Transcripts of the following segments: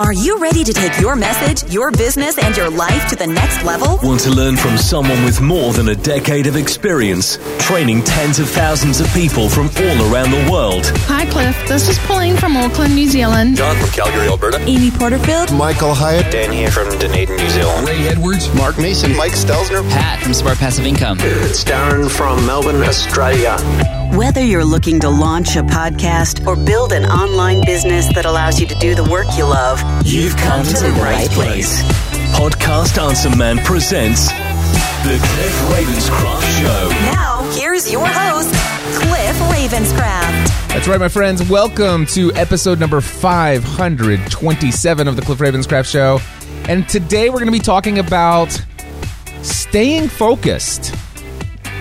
Are you ready to take your message, your business, and your life to the next level? Want to learn from someone with more than a decade of experience, training tens of thousands of people from all around the world? Hi, Cliff. This is Pauline from Auckland, New Zealand. John from Calgary, Alberta. Amy Porterfield, Michael Hyatt, Dan here from Dunedin, New Zealand. Ray Edwards, Mark Mason, Mike Stelzner, Pat from Smart Passive Income. It's Darren from Melbourne, Australia. Whether you're looking to launch a podcast or build an online business that allows you to do the work you love, You've come to the right place. Podcast Answer Man presents The Cliff Ravenscraft Show. now here's your host, Cliff Ravenscraft. That's right, my friends. Welcome to episode number 527 of the Cliff Ravenscraft Show. And today we're going to be talking about staying focused.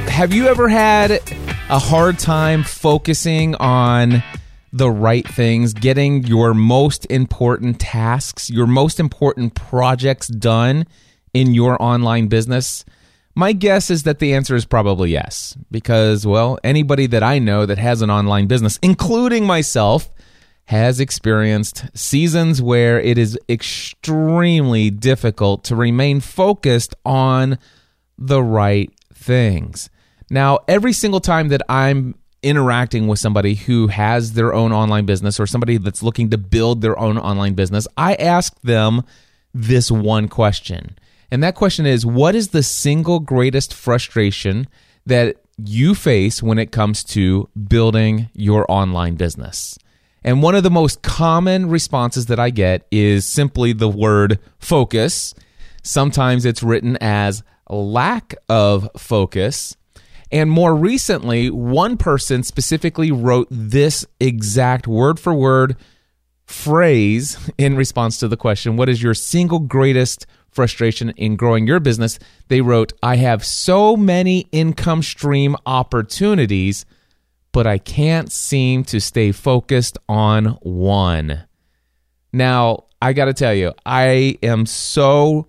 Have you ever had a hard time focusing on the right things, getting your most important tasks, your most important projects done in your online business? My guess is that the answer is probably yes, because, well, anybody that I know that has an online business, including myself, has experienced seasons where it is extremely difficult to remain focused on the right things. Now, every single time that I'm interacting with somebody who has their own online business or somebody that's looking to build their own online business, I ask them this one question. And that question is what is the single greatest frustration that you face when it comes to building your online business? And one of the most common responses that I get is simply the word focus. Sometimes it's written as lack of focus. And more recently, one person specifically wrote this exact word for word phrase in response to the question What is your single greatest frustration in growing your business? They wrote, I have so many income stream opportunities, but I can't seem to stay focused on one. Now, I got to tell you, I am so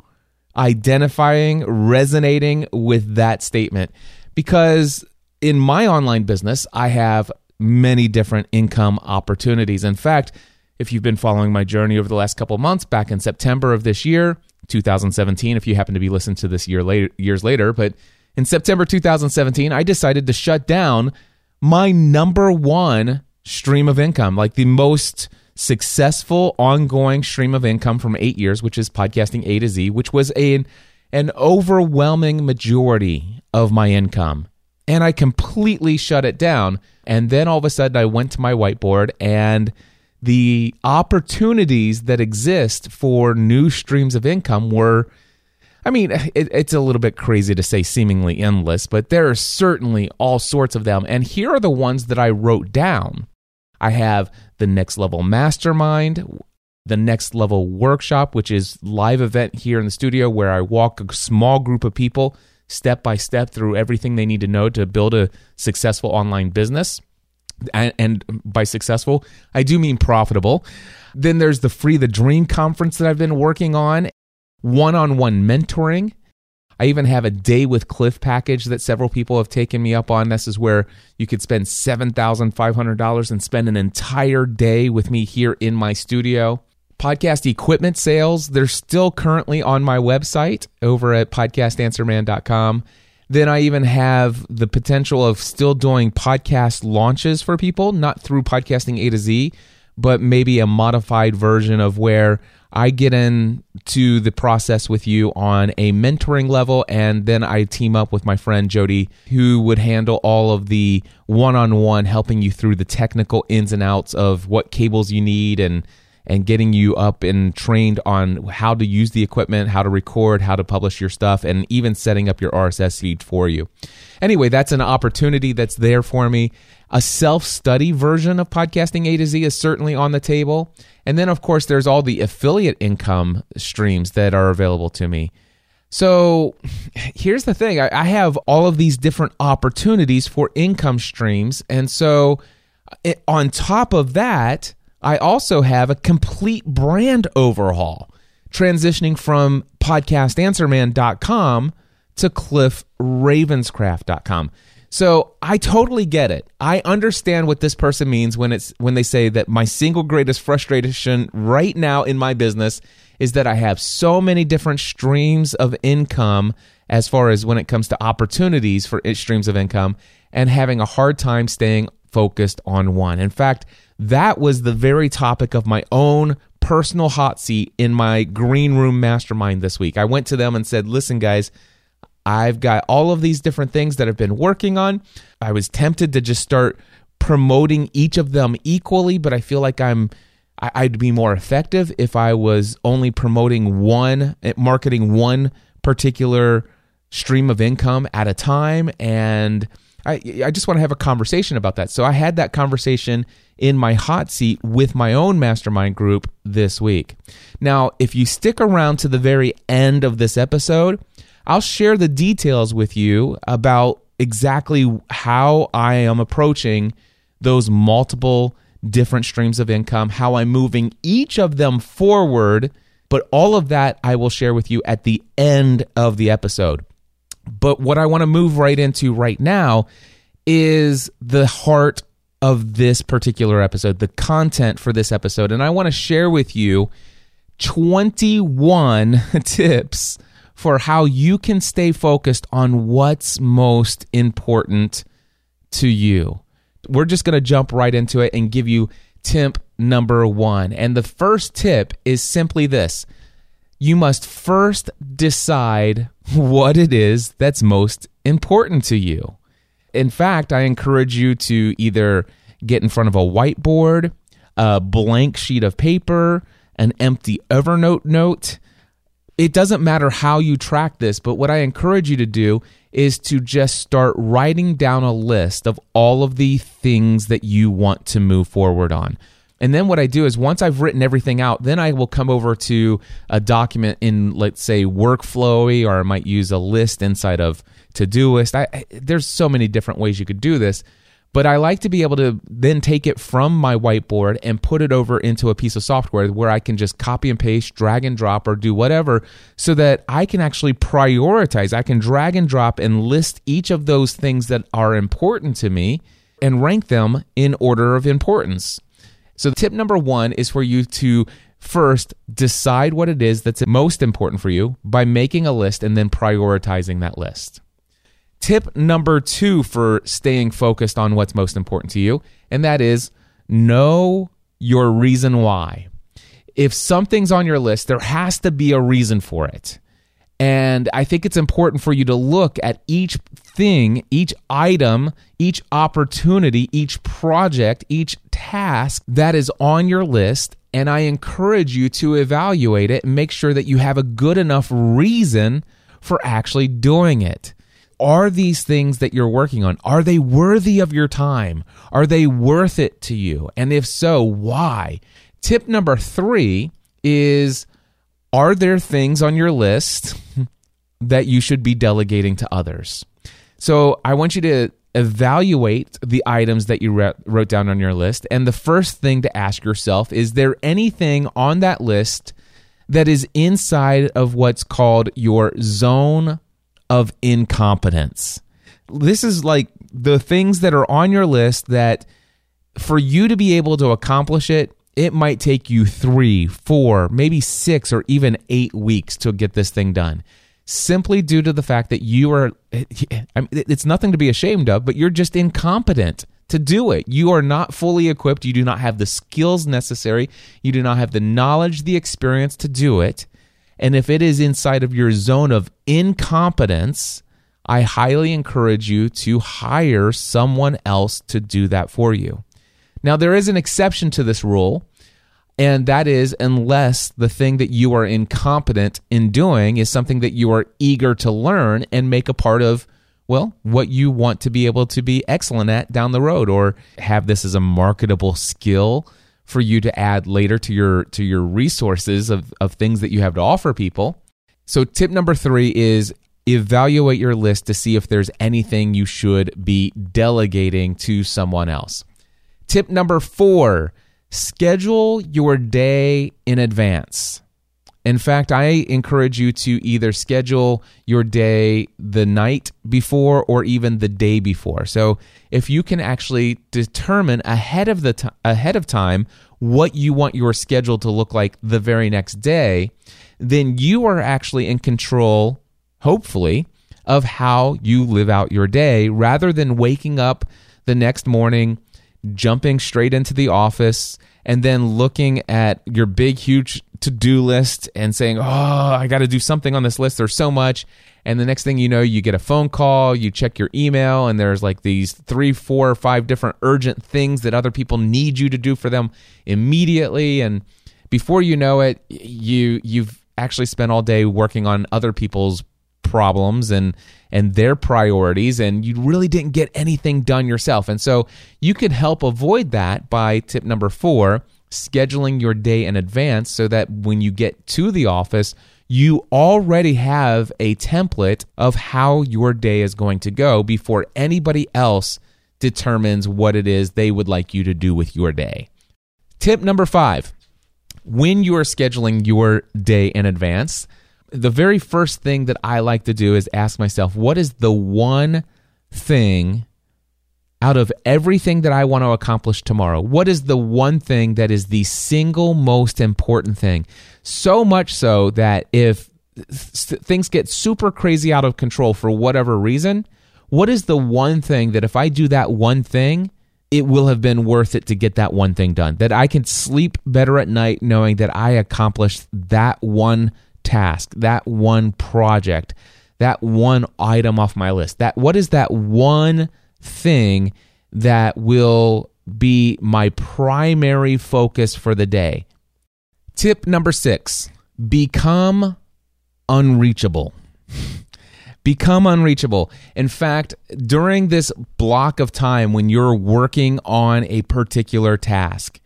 identifying, resonating with that statement because in my online business, I have many different income opportunities. In fact, if you've been following my journey over the last couple months, back in September of this year, 2017, if you happen to be listening to this year later, years later, but in September 2017, I decided to shut down my number one stream of income, like the most successful ongoing stream of income from eight years, which is podcasting A to Z, which was a, an overwhelming majority of my income. And I completely shut it down. And then all of a sudden, I went to my whiteboard and the opportunities that exist for new streams of income were I mean, it, it's a little bit crazy to say seemingly endless, but there are certainly all sorts of them. And here are the ones that I wrote down. I have the Next Level Mastermind, the Next Level Workshop, which is live event here in the studio where I walk a small group of people step by step through everything they need to know to build a successful online business. And, and by successful, I do mean profitable. Then there's the Free the Dream conference that I've been working on one on one mentoring. I even have a day with Cliff package that several people have taken me up on. This is where you could spend $7,500 and spend an entire day with me here in my studio. Podcast equipment sales, they're still currently on my website over at podcastanswerman.com. Then I even have the potential of still doing podcast launches for people, not through podcasting A to Z, but maybe a modified version of where I get into the process with you on a mentoring level, and then I team up with my friend Jody, who would handle all of the one on one, helping you through the technical ins and outs of what cables you need and and getting you up and trained on how to use the equipment, how to record, how to publish your stuff, and even setting up your RSS feed for you. Anyway, that's an opportunity that's there for me. A self study version of podcasting A to Z is certainly on the table. And then, of course, there's all the affiliate income streams that are available to me. So here's the thing I, have all of these different opportunities for income streams. And so, eh, on top of that, I also have a complete brand overhaul, transitioning from podcastanswerman.com to cliffravenscraft.com. So I totally get it. I understand what this person means when it's when they say that my single greatest frustration right now in my business is that I have so many different streams of income as far as when it comes to opportunities for eh, streams of income and having a hard time staying focused on one. In fact, that was the very topic of my own personal hot seat in my green room mastermind this week. I went to them and said, "Listen guys, I've got all of these different things that I've been working on. I was tempted to just start promoting each of them equally, but I feel like I'm I'd be more effective if I was only promoting one, eh, marketing one particular stream of income at a time. And I, I just want to have a conversation about that. So I had that conversation in my hot seat with my own mastermind group this week. Now, if you stick around to the very end of this episode, I'll share the details with you about exactly how I am approaching those multiple different streams of income, how I'm moving each of them forward. But all of that I will share with you at the end of the episode. But what I want to move right into right now is the heart of this particular episode, the content for this episode. And I want to share with you 21 tips for how you can stay focused on what's most important to you. We're just going to jump right into it and give you tip number one. And the first tip is simply this you must first decide what it is that's most important to you. In fact, I encourage you to either get in front of a whiteboard, a blank sheet of paper, an empty Evernote note, it doesn't matter how you track this, but what I encourage you to do is to just start writing down a list of all of the things that you want to move forward on. And then what I do is once I've written everything out, then I will come over to a document in, let's say, Workflowy, or I might use a list inside of Todoist. I, there's so many different ways you could do this. But I like to be able to then take it from my whiteboard and put it over into a piece of software where I can just copy and paste, drag and drop, or do whatever so that I can actually prioritize. I can drag and drop and list each of those things that are important to me and rank them in order of importance. So, tip number one is for you to first decide what it is that's most important for you by making a list and then prioritizing that list. Tip number two for staying focused on what's most important to you, and that is know your reason why. If something's on your list, there has to be a reason for it. And I think it's important for you to look at each thing, each item, each opportunity, each project, each task that is on your list. And I encourage you to evaluate it and make sure that you have a good enough reason for actually doing it. Are these things that you're working on are they worthy of your time? Are they worth it to you? And if so why? Tip number 3 is are there things on your list that you should be delegating to others so i want you to evaluate the items that you wrote down on your list and the first thing to ask yourself is there anything on that list that is inside of what's called your zone of incompetence. This is like the things that are on your list that for you to be able to accomplish it, it might take you three, four, maybe six, or even eight weeks to get this thing done. Simply due to the fact that you are, it's nothing to be ashamed of, but you're just incompetent to do it. You are not fully equipped. You do not have the skills necessary. You do not have the knowledge, the experience to do it. And if it is inside of your zone of incompetence, I highly encourage you to hire someone else to do that for you. Now, there is an exception to this rule, and that is unless the thing that you are incompetent in doing is something that you are eager to learn and make a part of, well, what you want to be able to be excellent at down the road or have this as a marketable skill for you to add later to your to your resources of, of things that you have to offer people. So tip number three is evaluate your list to see if there's anything you should be delegating to someone else. Tip number four, schedule your day in advance. In fact, I encourage you to either schedule your day the night before or even the day before. So, if you can actually determine ahead of the t- ahead of time what you want your schedule to look like the very next day, then you are actually in control, hopefully, of how you live out your day rather than waking up the next morning, jumping straight into the office, and then looking at your big, huge to do list and saying, Oh, I got to do something on this list. There's so much. And the next thing you know, you get a phone call, you check your email, and there's like these three, four, or five different urgent things that other people need you to do for them immediately. And before you know it, you you've actually spent all day working on other people's problems and and their priorities and you really didn't get anything done yourself. And so you could help avoid that by tip number 4, scheduling your day in advance so that when you get to the office, you already have a template of how your day is going to go before anybody else determines what it is they would like you to do with your day. Tip number 5, when you are scheduling your day in advance, the very first thing that I like to do is ask myself, what is the one thing out of everything that I want to accomplish tomorrow? What is the one thing that is the single most important thing? So much so that if things get super crazy out of control for whatever reason, what is the one thing that if I do that one thing, it will have been worth it to get that one thing done? That I can sleep better at night knowing that I accomplished that one task, that one project, that one item off my list. That what is that one thing that will be my primary focus for the day? Tip number 6, become unreachable. Become unreachable. In fact, during this block of time when you're working on a particular task,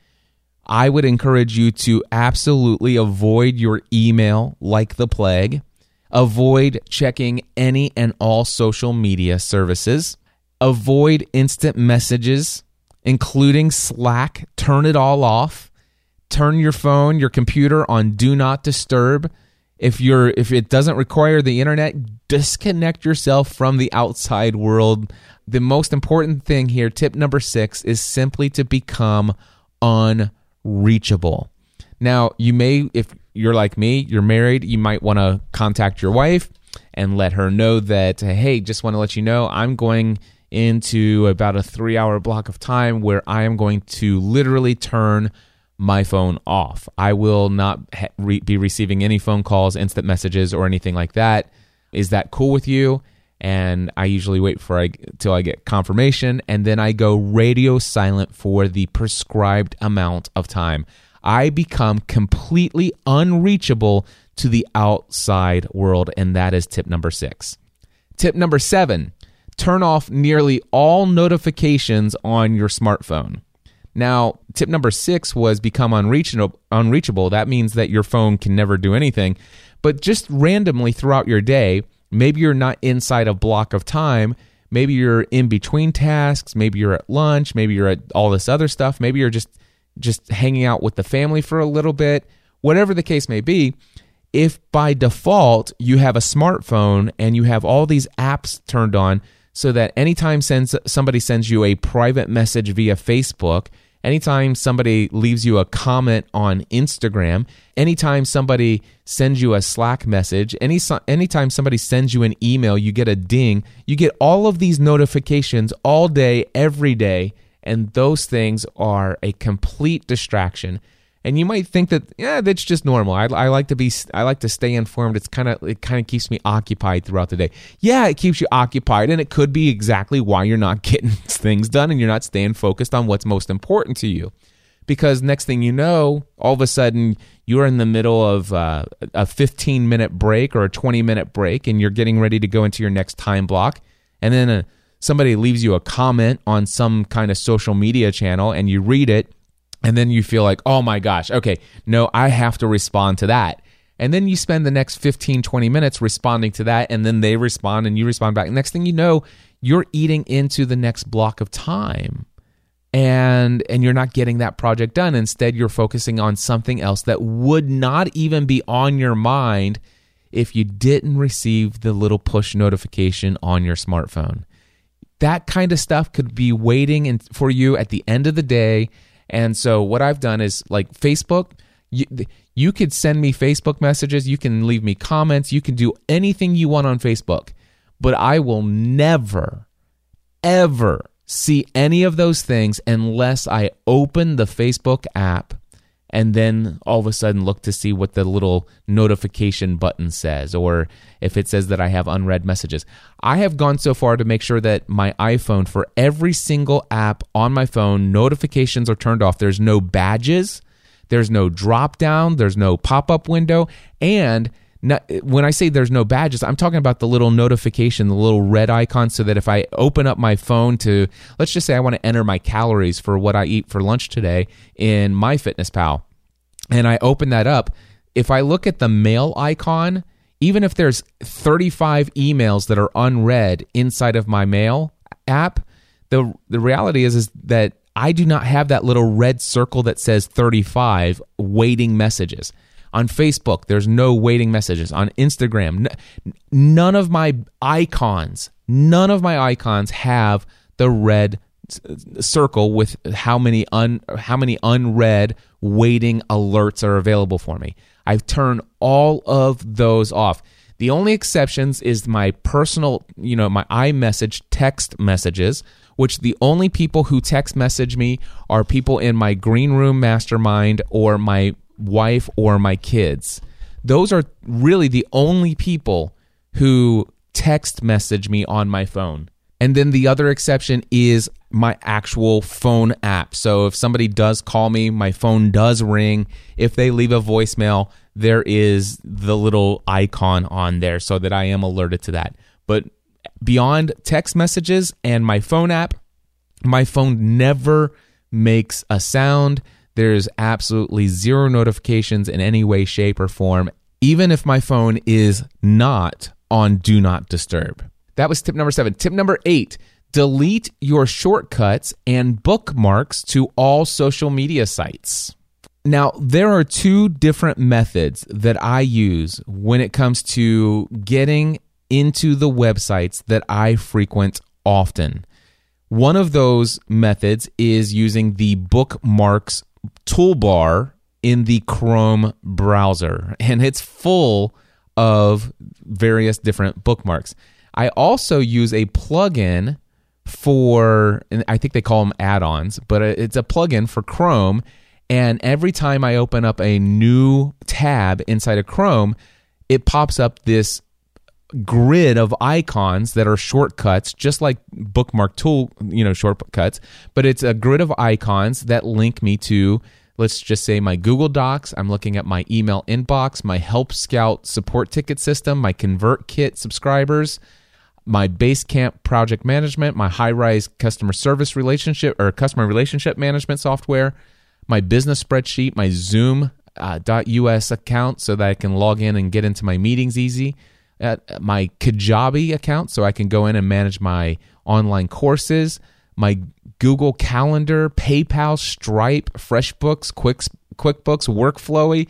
I would encourage you to absolutely avoid your email like the plague. Avoid checking any and all social media services. Avoid instant messages, including Slack. Turn it all off. Turn your phone, your computer on do not disturb. If you're if it doesn't require the internet, disconnect yourself from the outside world. The most important thing here, tip number 6 is simply to become un reachable. Now, you may, if you're like me, you're married, you might want to contact your wife and let her know that, hey, just want to let you know I'm going into about a three hour block of time where I am going to literally turn my phone off. I will not ha- re- be receiving any phone calls, instant messages, or anything like that. Is that cool with you? And I usually wait for I till I get confirmation and then I go radio silent for the prescribed amount of time. I become completely unreachable to the outside world and that is tip number 6. Tip number 7, turn off nearly all notifications on your smartphone. Now, tip number 6 was become unreachable unreachable. That means that your phone can never do anything, but just randomly throughout your day Maybe you're not inside a block of time. Maybe you're in between tasks. Maybe you're at lunch. Maybe you're at all this other stuff. Maybe you're just just hanging out with the family for a little bit. Whatever the case may be, if by default you have a smartphone and you have all these apps turned on so that anytime sends somebody sends you a private message via Facebook anytime somebody leaves you a comment on Instagram, anytime somebody sends you a Slack message, any anytime somebody sends you an email, you get a ding. You get all of these notifications all day, every day, and those things are a complete distraction and you might think that yeah that's just normal. I, I like to be i like to stay informed. It's kind of it kind of keeps me occupied throughout the day. Yeah it keeps you occupied and it could be exactly why you're not getting things done and you're not staying focused on what's most important to you. Because next thing you know all of a sudden you're in the middle of uh, a 15 minute break or a 20 minute break and you're getting ready to go into your next time block. And then uh, somebody leaves you a comment on some kind of social media channel and you read it and then you feel like, oh my gosh, okay, no, I have to respond to that. And then you spend the next 15, 20 minutes responding to that. And then they respond and you respond back. Next thing you know, you're eating into the next block of time. and and you're not getting that project done instead you're focusing on something else that would not even be on your mind if you didn't receive the little push notification on your smartphone that kind of stuff could be waiting in, for you at the end of the day and so what i've done is like facebook you, you could send me facebook messages you can leave me comments you can do anything you want on facebook but i will never ever see any of those things unless I open the Facebook app and then all of a sudden look to see what the little notification button says or if it says that I have unread messages. I have gone so far to make sure that my iPhone, for every single app on my phone, notifications are turned off. There's no badges, there's no drop down, there's no pop up window, and when I say there's no badges, I'm talking about the little notification, the little red icon, so that if I open up my phone to, let's just say I want to enter my calories for what I eat for lunch today in MyFitnessPal, and I open that up, if I look at the mail icon, even if there's 35 emails that are unread inside of my mail app, the the reality is is that I do not have that little red circle that says 35 waiting messages. On Facebook, there's no waiting messages. On Instagram, n- none of my icons, none of my icons have the red circle with how many un how many unread waiting alerts are available for me. I've turned all of those off. The only exceptions is my personal, you know, my iMessage text messages, which the only people who text message me are people in my green room mastermind or my wife or my kids. Those are really the only people who text message me on my phone. And then the other exception is my actual phone app. So if somebody does call me, my phone does ring. If they leave a voicemail, there is the little icon on there so that I am alerted to that. But beyond text messages and my phone app, my phone never makes a sound. There's absolutely zero notifications in any way, shape, or form, even if my phone is not on Do Not Disturb. That was tip number seven. Tip number eight delete your shortcuts and bookmarks to all social media sites. Now, there are two different methods that I use when it comes to getting into the websites that I frequent often. One of those methods is using the bookmarks toolbar in the Chrome browser, and it's full of various different bookmarks. I also use a plugin for, and I think they call them add ons, but it's a plugin for Chrome. And every time I open up a new tab inside of Chrome, it pops up this grid of icons that are shortcuts just like bookmark tool you know shortcuts but it's a grid of icons that link me to let's just say my google docs. I'm looking at my email inbox my help scout support ticket system my convertkit subscribers my basecamp project management my Highrise customer service relationship or customer relationship management software my business spreadsheet my zoom uh, .us account so that i can log in and get into my meetings easy at my Kajabi account so I can go in and manage my online courses, my Google Calendar, PayPal, Stripe, FreshBooks, Quick, QuickBooks, Workflowy.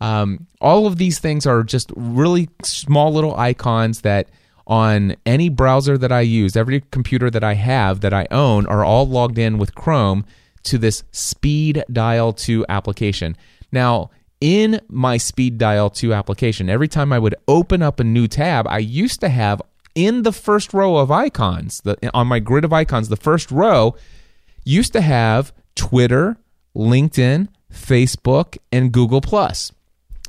Um, all of these things are just really small little icons that on any browser that I use, every computer that I have that I own are all logged in with Chrome to this Speed Dial 2 application. Now, in my Speed Dial 2 application, every time I would open up a new tab, I used to have in the first row of icons, the, on my grid of icons, the first row used to have Twitter, LinkedIn, Facebook, and Google Plus.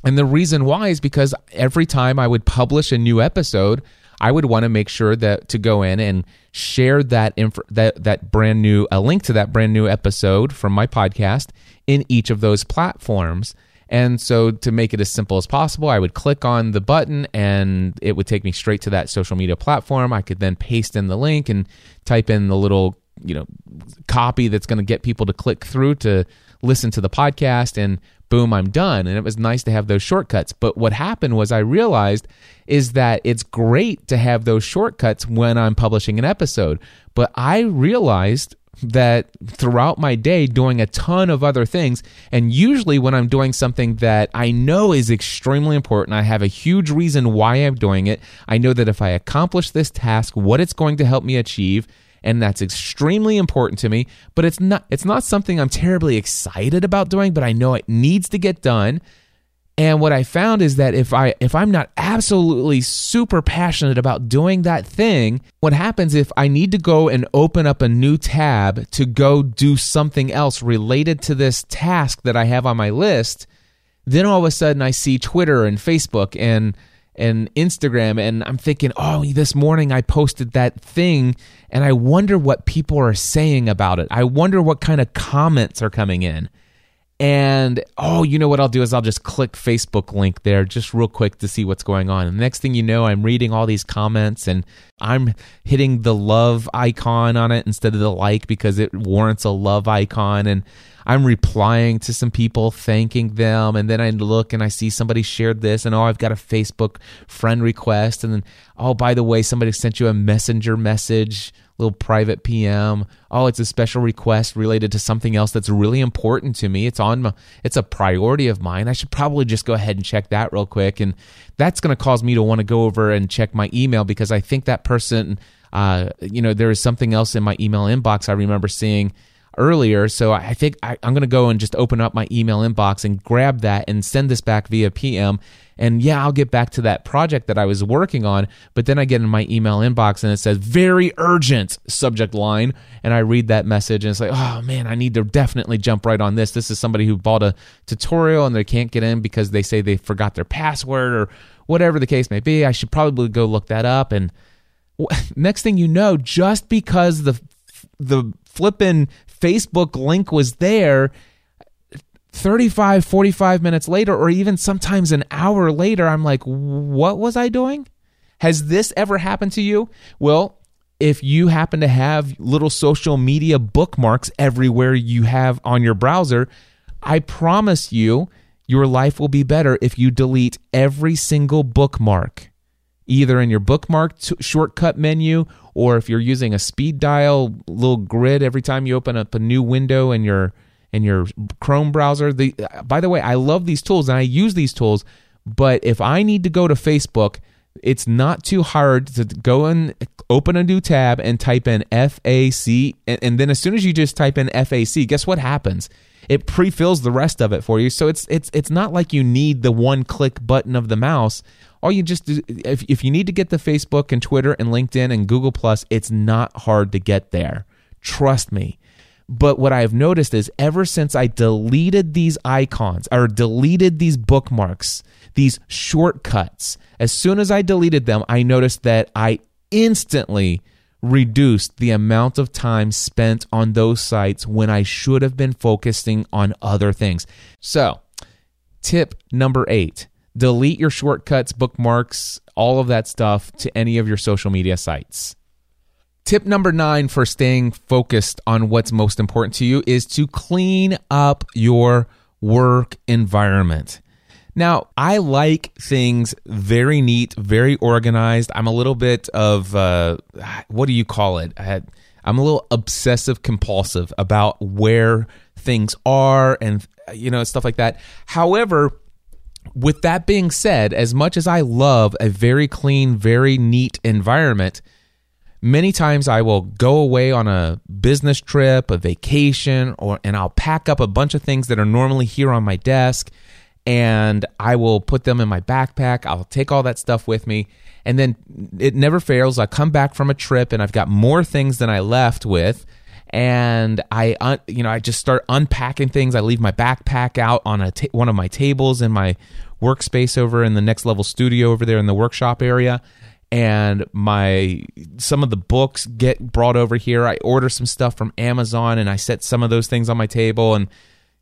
And the reason why is because every time I would publish a new episode, I would want to make sure that to go in and share that inf- that that brand new a link to that brand new episode from my podcast in each of those platforms. And so, to make it as simple as possible, I would click on the button and it would take me straight to that social media platform. I could then paste in the link and type in the little, you know, copy that's going to get people to click through to listen to the podcast and boom, I'm done. And it was nice to have those shortcuts. But what happened was I realized is that it's great to have those shortcuts when I'm publishing an episode. But I realized that throughout my day doing a ton of other things. And usually when I'm doing something that I know is extremely important I have a huge reason why I'm doing it. I know that if I accomplish this task what it's going to help me achieve and that's extremely important to me. But it's not it's not something I'm terribly excited about doing but I know it needs to get done and what I found is that if I if I'm not absolutely super passionate about doing that thing, what happens if I need to go and open up a new tab to go do something else related to this task that I have on my list, then all of a sudden I see Twitter and Facebook and and Instagram and I'm thinking, "Oh, this morning I posted that thing and I wonder what people are saying about it. I wonder what kind of comments are coming in." And oh, you know what I'll do is I'll just click Facebook link there just real quick to see what's going on. And the next thing you know, I'm reading all these comments and I'm hitting the love icon on it instead of the like because it warrants a love icon. And I'm replying to some people, thanking them. And then I look and I see somebody shared this and oh, I've got a Facebook friend request. And then, oh, by the way, somebody sent you a messenger message little private PM. Oh, it's a special request related to something else that's really important to me. It's on my, it's a priority of mine. I should probably just go ahead and check that real quick. And that's going to cause me to want to go over and check my email because I think that person, uh, you know, there is something else in my email inbox I remember seeing earlier. So I think I, am going to go and just open up my email inbox and grab that and send this back via PM. And yeah, I'll get back to that project that I was working on. But then I get in my email inbox and it says very urgent subject line. And I read that message and it's like, oh man, I need to definitely jump right on this. This is somebody who bought a tutorial and they can't get in because they say they forgot their password or whatever the case may be. I should probably go look that up. And next thing you know, just because the the flipping Facebook link was there 35, 45 minutes later, or even sometimes an hour later, I'm like, what was I doing? Has this ever happened to you? Well, if you happen to have little social media bookmarks everywhere you have on your browser, I promise you, your life will be better if you delete every single bookmark, either in your bookmark t- shortcut menu or if you're using a speed dial little grid every time you open up a new window in your in your Chrome browser. The by the way, I love these tools and I use these tools, but if I need to go to Facebook, it's not too hard to go and open a new tab and type in FAC and, and then as soon as you just type in FAC, guess what happens? It pre-fills the rest of it for you. So it's it's it's not like you need the one click button of the mouse. All you just do, if if you need to get the Facebook and Twitter and LinkedIn and Google Plus, it's not hard to get there. Trust me. But what I've noticed is ever since I deleted these icons or deleted these bookmarks, these shortcuts, as soon as I deleted them, I noticed that I instantly reduced the amount of time spent on those sites when I should have been focusing on other things. So, tip number eight delete your shortcuts, bookmarks, all of that stuff to any of your social media sites. Tip number nine for staying focused on what's most important to you is to clean up your work environment. Now, I like things very neat, very organized. I'm a little bit of, uh, what do you call it? I'm a little obsessive compulsive about where things are and, you know, stuff like that. However, with that being said, as much as I love a very clean, very neat environment, many times I will go away on a business trip, a vacation, or and I'll pack up a bunch of things that are normally here on my desk and I will put them in my backpack. I'll take all that stuff with me. And then it never fails. I come back from a trip and I've got more things than I left with. And I, you know, I just start unpacking things. I leave my backpack out on a ta- one of my tables in my workspace over in the next level studio over there in the workshop area and my some of the books get brought over here. I order some stuff from Amazon and I set some of those things on my table and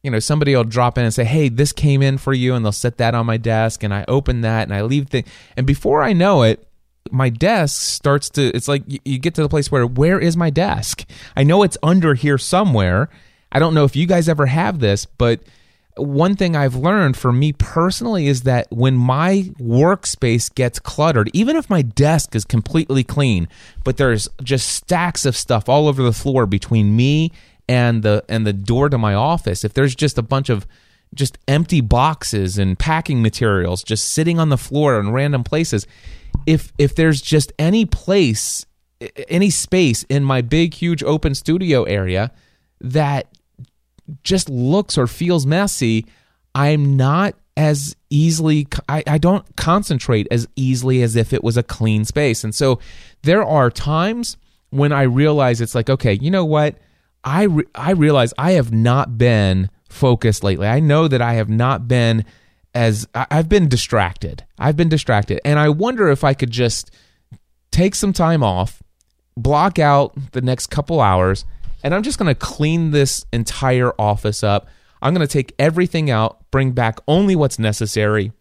you know somebody will drop in and say, "Hey, this came in for you," and they'll set that on my desk and I open that and I leave the and before I know it, my desk starts to it's like you get to the place where where is my desk? I know it's under here somewhere. I don't know if you guys ever have this, but one thing I've learned for me personally is that when my workspace gets cluttered, even if my desk is completely clean, but there's just stacks of stuff all over the floor between me and the and the door to my office, if there's just a bunch of just empty boxes and packing materials just sitting on the floor in random places, if if there's just any place any space in my big huge open studio area that just looks or feels messy, I'm not as easily, I, I don't concentrate as easily as if it was a clean space. And so there are times when I realize it's like, okay, you know what? I, re- I realize I have not been focused lately. I know that I have not been as, I- I've been distracted. I've been distracted. And I wonder if I could just take some time off, block out the next couple hours, and I'm just going to clean this entire office up. I'm going to take everything out, bring back only what's necessary,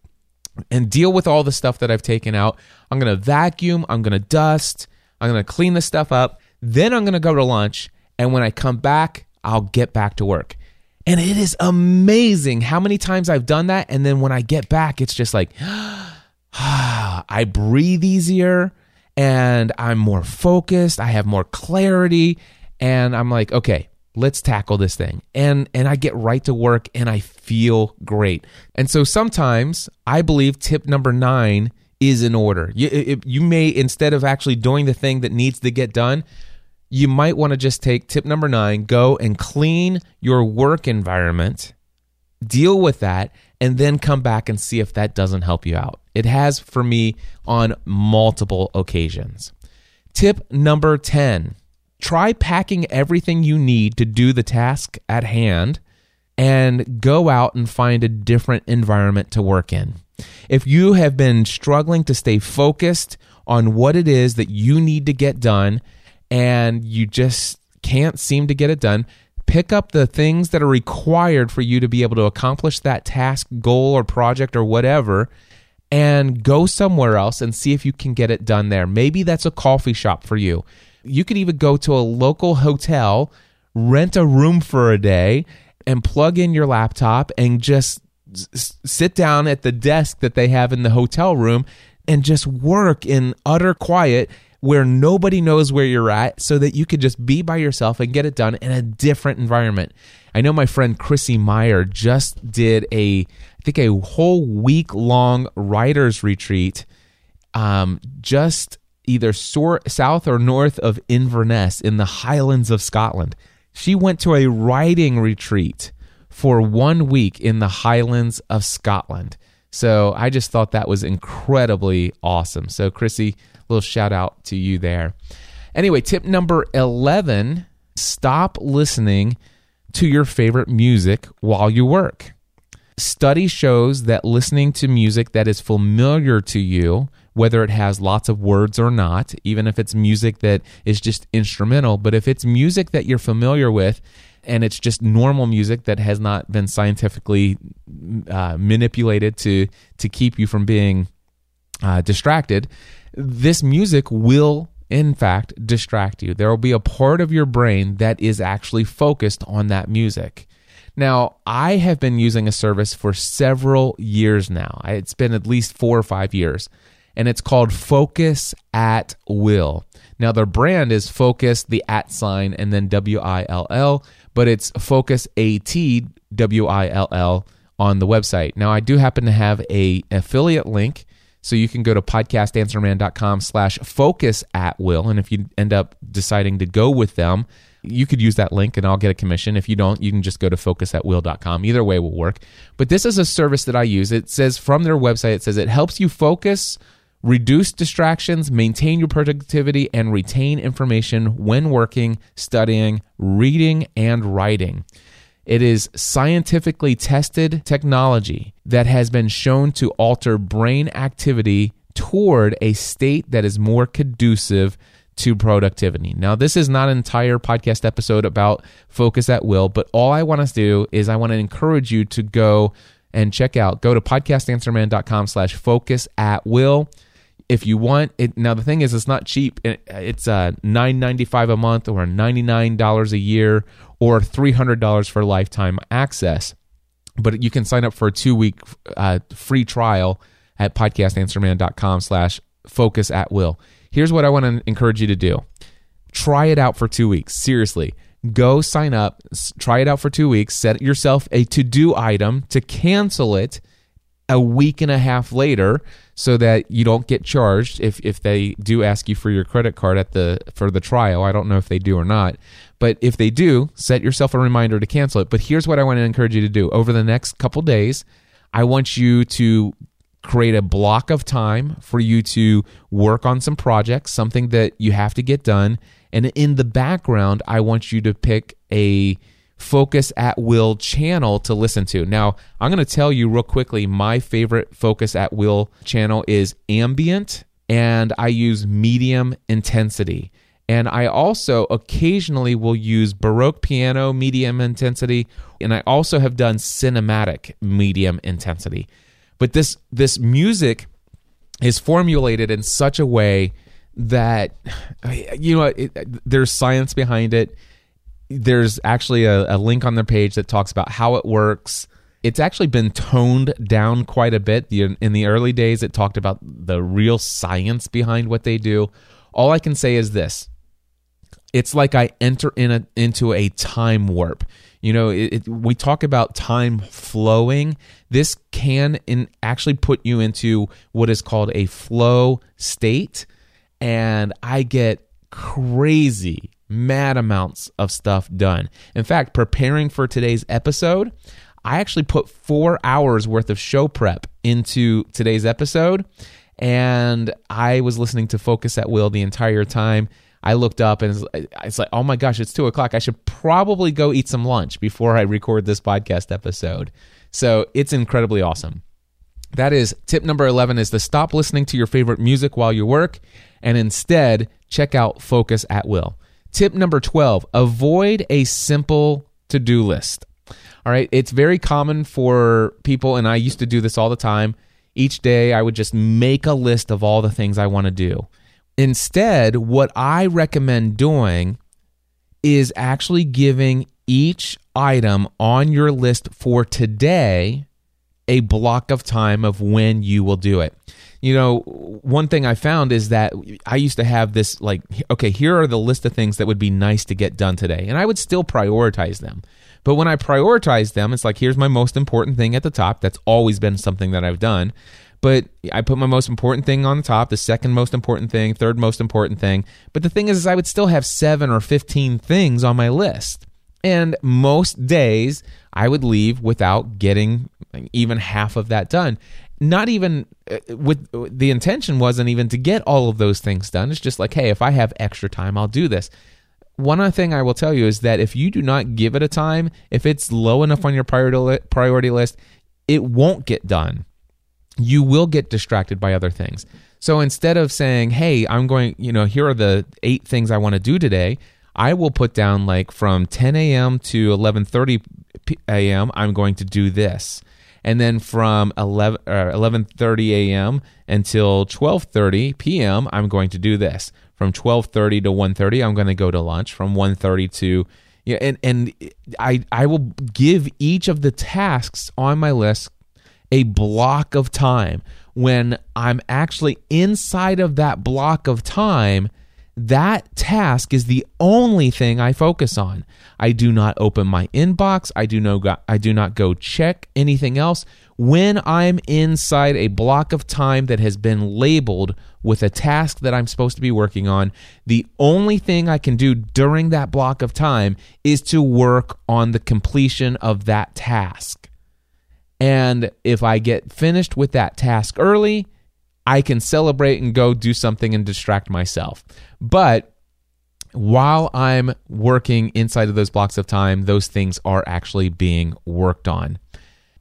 and deal with all the stuff that I've taken out. I'm going to vacuum, I'm going to dust, I'm going to clean the stuff up. Then I'm going to go to lunch. And when I come back, I'll get back to work. And it is amazing how many times I've done that. And then when I get back, it's just like, I breathe easier and I'm more focused. I have more clarity and I'm like, okay, let's tackle this thing. And and I get right to work and I feel great. And so sometimes I believe tip number 9 is in order. You you may instead of actually doing the thing that needs to get done, you might want to just take tip number 9, go and clean your work environment, deal with that and then come back and see if that doesn't help you out. It has for me on multiple occasions. Tip number 10 try packing everything you need to do the task at hand and go out and find a different environment to work in. If you have been struggling to stay focused on what it is that you need to get done and you just can't seem to get it done, pick up the things that are required for you to be able to accomplish that task, goal, or project or whatever and go somewhere else and see if you can get it done there. Maybe that's a coffee shop for you. You could even go to a local hotel, rent a room for a day, and plug in your laptop and just sit down at the desk that they have in the hotel room and just work in utter quiet where nobody knows where you're at so that you could just be by yourself and get it done in a different environment. I know my friend Chrissy Meyer just did a I think a whole week long writers retreat um, just either sor- south or north of Inverness in the Highlands of Scotland. She went to a writing retreat for one week in the Highlands of Scotland. So I just thought that was incredibly awesome. So, Chrissy, little shout out to you there. Anyway, tip number 11 stop listening to your favorite music while you work. Study shows that listening to music that is familiar to you, whether it has lots of words or not, even if it's music that is just instrumental, but if it's music that you're familiar with and it's just normal music that has not been scientifically uh, manipulated to to keep you from being uh, distracted, this music will in fact distract you. There will be a part of your brain that is actually focused on that music. Now, I have been using a service for several years now. It's been at least four or five years, and it's called Focus at Will. Now, their brand is Focus, the at sign, and then W I L L, but it's Focus A T W I L L on the website. Now, I do happen to have a affiliate link so you can go to podcastanswerman.com slash focus at will. And if you end up deciding to go with them, you could use that link and I'll get a commission. If you don't, you can just go to focusatwill.com. Either way will work. But this is a service that I use. It says from their website, it says it helps you focus, reduce distractions, maintain your productivity, and retain information when working, studying, reading, and writing. It is scientifically tested technology that has been shown to alter brain activity toward a state that is more conducive to productivity. Now, this is not an entire podcast episode about focus at will, but all I want to do is I want to encourage you to go and check out, go to podcastanswerman.com slash focus at will. If you want it, now the thing is, it's not cheap. It's uh, nine ninety five a month, or ninety nine dollars a year, or three hundred dollars for lifetime access. but you can sign up for a two week uh, free trial at podcastanswerman.com slash focus at will. Here's what I want to encourage you to do. Try it out for two weeks. Seriously. Go sign up, try it out for two weeks, set yourself a to do item to cancel it a week and a half later so that you don't get charged if, if they do ask you for your credit card at the for the trial. I don't know if they do or not. But if they do, set yourself a reminder to cancel it. But here's what I want to encourage you to do. Over the next couple days, I want you to create a block of time for you to work on some projects, something that you have to get done. And in the background, I want you to pick a Focus at Will channel to listen to. Now, I'm going to tell you real quickly my favorite Focus at Will channel is ambient, and I use medium intensity. And I also occasionally will use Baroque piano medium intensity, and I also have done cinematic medium intensity. But this this music is formulated in such a way that you know it, there's science behind it there's actually a, a link on their page that talks about how it works. It's actually been toned down quite a bit. In the early days it talked about the real science behind what they do. All i can say is this. It's like I enter in a, into a time warp. You know, it, it, we talk about time flowing. This can in, actually put you into what is called a flow state, and I get crazy, mad amounts of stuff done. In fact, preparing for today's episode, I actually put four hours worth of show prep into today's episode, and I was listening to Focus at Will the entire time. I looked up and it's, like, oh my gosh, it's two o'clock. I should probably go eat some lunch before I record this podcast episode. So it's incredibly awesome. That is tip number 11 is to stop listening to your favorite music while you work and instead check out Focus at Will. Tip number 12, avoid a simple to-do list. All right, it's very common for people and I used to do this all the time. Each day I would just make a list of all the things I want to do. Instead, what I recommend doing is actually giving each item on your list for today a block of time of when you will do it. You know, one thing I found is that I used to have this like, okay, here are the list of things that would be nice to get done today. And I would still prioritize them. But when I prioritize them, it's like, here's my most important thing at the top. That's always been something that I've done. But I put my most important thing on the top, the second most important thing, third most important thing. But the thing is, is I would still have seven or 15 things on my list. And most days I would leave without getting even half of that done. Not even uh, with the intention wasn't even to get all of those things done. It's just like, hey, if I have extra time, I'll do this. One other thing I will tell you is that if you do not give it a time, if it's low enough on your priority priority list, it won't get done. You will get distracted by other things. So instead of saying, "Hey, I'm going," you know, here are the eight things I want to do today, I will put down like from 10 a.m. to 11:30 p- a.m. I'm going to do this, and then from 11 uh, 11:30 a.m. until 12:30 p.m. I'm going to do this. From 12:30 to 1:30 I'm going to go to lunch. From 1:30 to yeah, and and I I will give each of the tasks on my list a block of time when I'm actually inside of that block of time that task is the only thing I focus on. I do not open my inbox. I do no go, I do not go check anything else when I'm inside a block of time that has been labeled with a task that I'm supposed to be working on. The only thing I can do during that block of time is to work on the completion of that task. And if I get finished with that task early, I can celebrate and go do something and distract myself. But while I'm working inside of those blocks of time, those things are actually being worked on.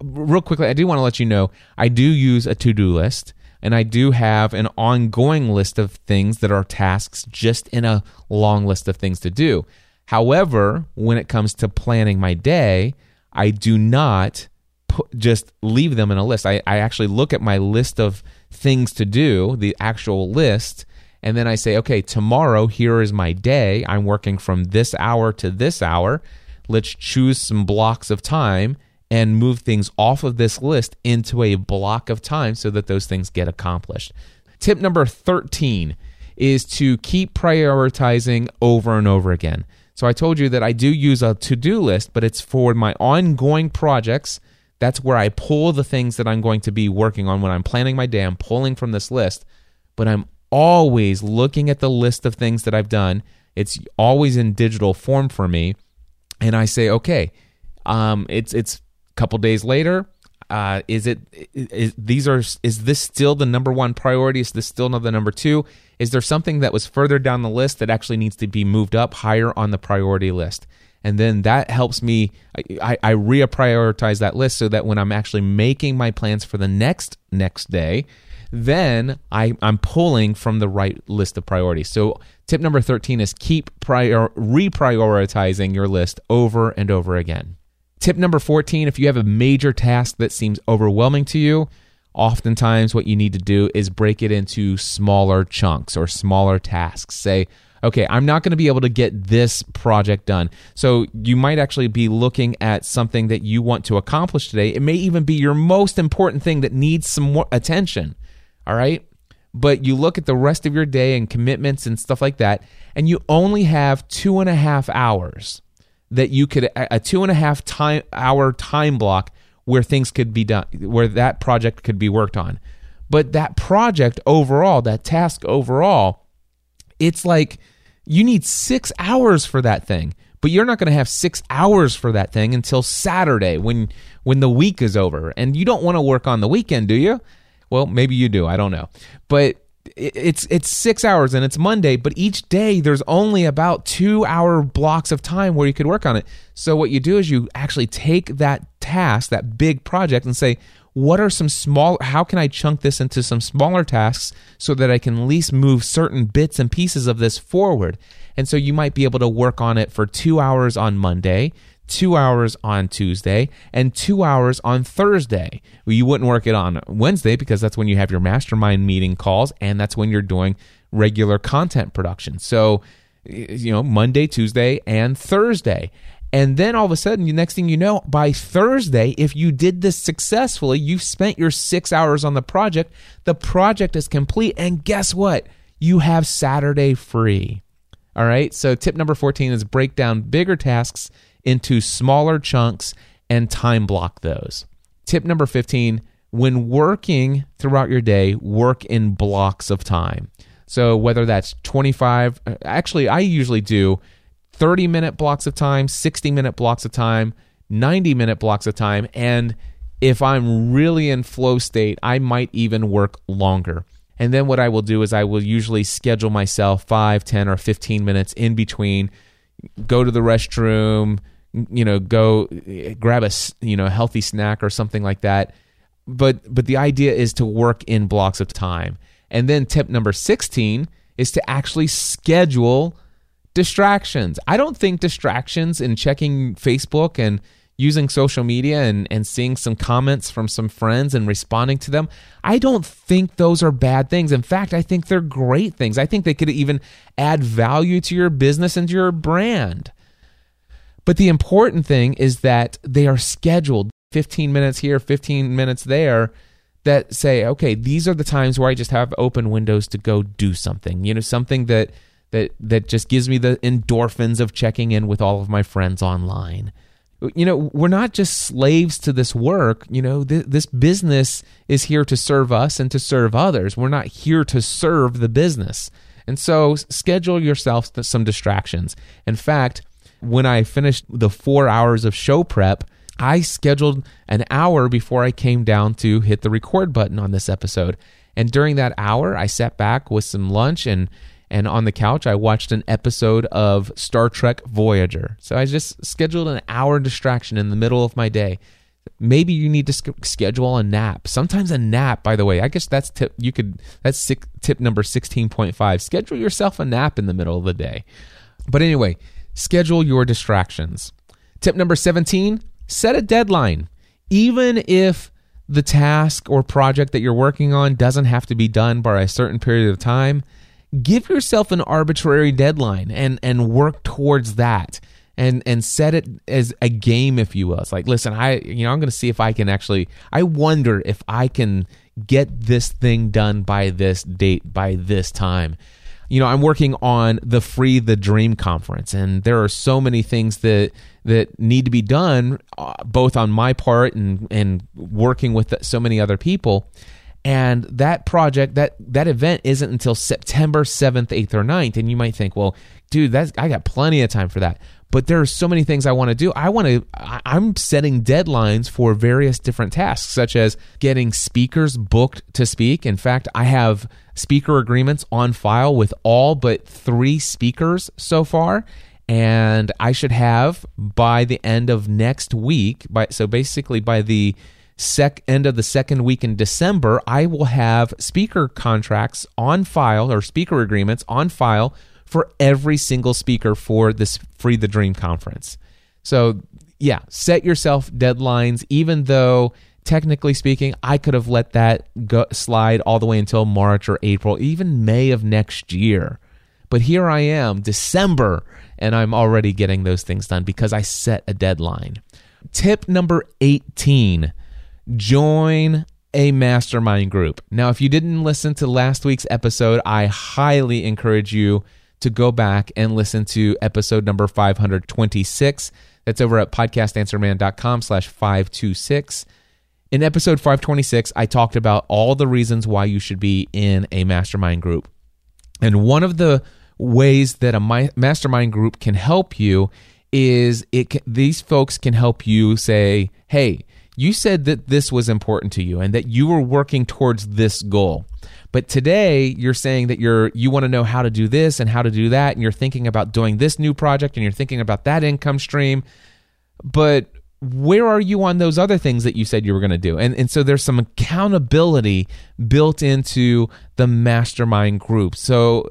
Real quickly, I do want to let you know I do use a to do list and I do have an ongoing list of things that are tasks just in a long list of things to do. However, when it comes to planning my day, I do not put, just leave them in a list. I, I actually look at my list of things to do, the actual list, and then I say, okay, tomorrow, here is my day. I'm working from this hour to this hour. Let's choose some blocks of time and move things off of this list into a block of time so that those things get accomplished. Tip number 13 is to keep prioritizing over and over again. So I told you that I do use a to do list, but it's for my ongoing projects. That's where I pull the things that I'm going to be working on when I'm planning my day. I'm pulling from this list, but I'm always looking at the list of things that I've done. It's always in digital form for me. And I say, okay, um, it's it's a couple days later. Uh, is it is, these are is this still the number one priority? Is this still the number two? Is there something that was further down the list that actually needs to be moved up higher on the priority list? And then that helps me. I, I reprioritize that list so that when I'm actually making my plans for the next next day, then I, I'm pulling from the right list of priorities. So tip number 13 is keep prior, reprioritizing your list over and over again. Tip number 14 if you have a major task that seems overwhelming to you, oftentimes what you need to do is break it into smaller chunks or smaller tasks. Say, okay, I'm not going to be able to get this project done. So you might actually be looking at something that you want to accomplish today. It may even be your most important thing that needs some more attention. All right. But you look at the rest of your day and commitments and stuff like that, and you only have two and a half hours that you could a two and a half time hour time block where things could be done where that project could be worked on but that project overall that task overall it's like you need six hours for that thing but you're not going to have six hours for that thing until saturday when when the week is over. And you don't want to work on the weekend do you? Well maybe you do i don't know. But it's it's six hours and it's Monday, but each day there's only about two hour blocks of time where you could work on it. So what you do is you actually take that task, that big project, and say, what are some small how can I chunk this into some smaller tasks so that I can at least move certain bits and pieces of this forward? And so you might be able to work on it for two hours on Monday, two hours on Tuesday, and two hours on Thursday. Well, you wouldn't work it on Wednesday because that's when you have your mastermind meeting calls and that's when you're doing regular content production. So, you know, Monday, Tuesday, and Thursday. And then all of a sudden, the next thing you know, by Thursday, if you did this successfully, you've spent your six hours on the project, the project is complete. And guess what? You have Saturday free. All right. So, tip number 14 is break down bigger tasks into smaller chunks and time block those. Tip number 15 when working throughout your day, work in blocks of time. So whether that's 25, uh, actually, I usually do 30 minute blocks of time, 60 minute blocks of time, 90 minute blocks of time. And if I'm really in flow state, I might even work longer. And then what I will do is I will usually schedule myself 5, 10, or 15 minutes in between, go to the restroom, you know, go eh, grab a you know healthy snack or something like that. But but the idea is to work in blocks of time. And then tip number 16 is to actually schedule distractions. I don't think distractions in checking Facebook and using social media and, and seeing some comments from some friends and responding to them, I don't think those are bad things. In fact, I think they're great things. I think they could even add value to your business and to your brand. But the important thing is that they are scheduled 15 minutes here, 15 minutes there that say, okay, these are the times where I just have open windows to go do something. You know, something that that that just gives me the endorphins of checking in with all of my friends online. You know, we're not just slaves to this work. You know, th- this business is here to serve us and to serve others. We're not here to serve the business. And so schedule yourself some distractions. In fact, when I finished the four hours of show prep, I scheduled an hour before I came down to hit the record button on this episode. And during that hour, I sat back with some lunch and and on the couch I watched an episode of Star Trek Voyager. So I just scheduled an hour distraction in the middle of my day. Maybe you need to schedule a nap. Sometimes a nap, by the way, I guess that's tip you could that's six, tip number 16.5. Schedule yourself a nap in the middle of the day. But anyway, schedule your distractions. Tip number 17 set a deadline. Even if the task or project that you're working on doesn't have to be done by a certain period of time, give yourself an arbitrary deadline and, and work towards that. and and set it as a game if you will it's like listen i you know i'm going to see if i can actually i wonder if i can get this thing done by this date by this time you know i'm working on the free the dream conference and there are so many things that that need to be done uh, both on my part and and working with so many other people and that project that that event isn't until September 7th 8th or 9th and you might think well dude that's I got plenty of time for that but there are so many things I want to do. I want to, I'm setting deadlines for various different tasks, such as getting speakers booked to speak. In fact, I have speaker agreements on file with all but three speakers so far. And I should have by the end of next week, by, so basically by the sec end of the second week in December, I will have speaker contracts on file or speaker agreements on file for every single speaker for this Free the Dream conference. So, yeah, set yourself deadlines, even though technically speaking, I could have let that go, slide all the way until March or April, even May of next year. But here I am, December, and I'm already getting those things done because I set a deadline. Tip number 18 join a mastermind group. Now, if you didn't listen to last week's episode, I highly encourage you to go back and listen to episode number 526. That's over at podcastanswerman.com slash 526. In episode 526, I talked about all the reasons why you should be in a mastermind group. And one of the ways that a mastermind group can help you is it can, these folks can help you say, "Hey, you said that this was important to you and that you were working towards this goal. But today you're saying that you're you want to know how to do this and how to do that and you're thinking about doing this new project and you're thinking about that income stream. But where are you on those other things that you said you were going to do? And and so there's some accountability built into the mastermind group. So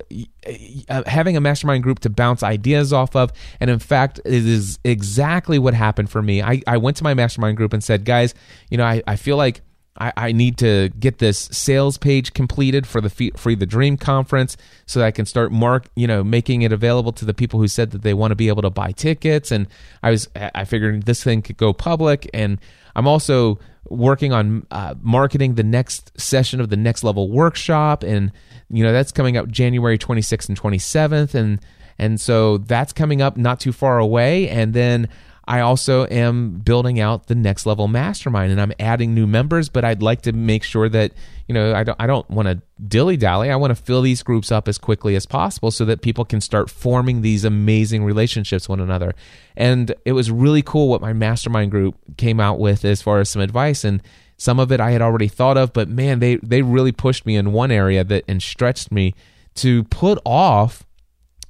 uh, having a mastermind group to bounce ideas off of, and in fact, it is exactly what happened for me. I, I went to my mastermind group and said, guys, you know, I, I feel like I, I need to get this sales page completed for the Free the Dream conference so I can start mark, you know, making it available to the people who said that they want to be able to buy tickets. And I was, I figured this thing could go public. And I'm also working on uh, marketing the next session of the next level workshop. And, you know, that's coming up January 26th and 27th. And, and so that's coming up not too far away. And then I also am building out the next level mastermind and I'm adding new members, but I'd like to make sure that, you know, I don't, I don't want to dilly dally. I want to fill these groups up as quickly as possible so that people can start forming these amazing relationships one another. And it was really cool what my mastermind group came out with as far as some advice. And some of it I had already thought of, but man, they, they really pushed me in one area that and stretched me to put off